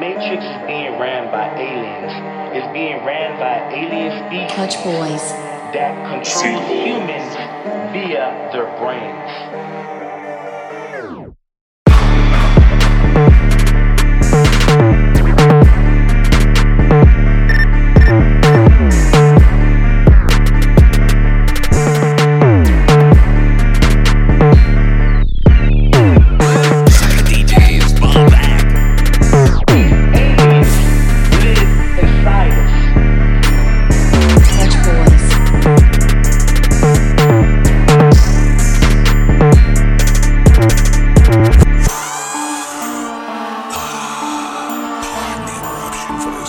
Matrix is being ran by aliens. It's being ran by alien species Clutch Boys. that control humans via their brains.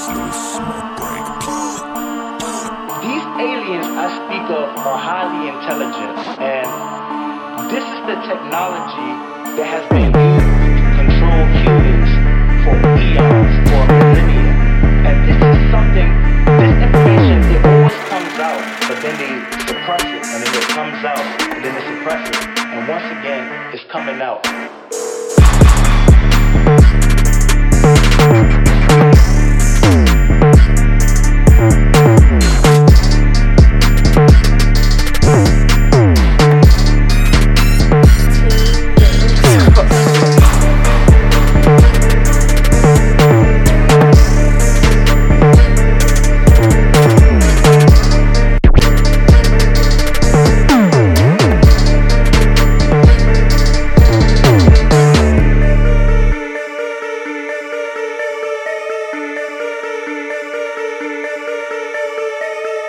These aliens I speak of are highly intelligent, and this is the technology that has been used to control humans for eons, for millennia. And this is something, this information, it always comes out, but then they suppress it, and then it comes out, and then they suppress it, and once again, it's coming out.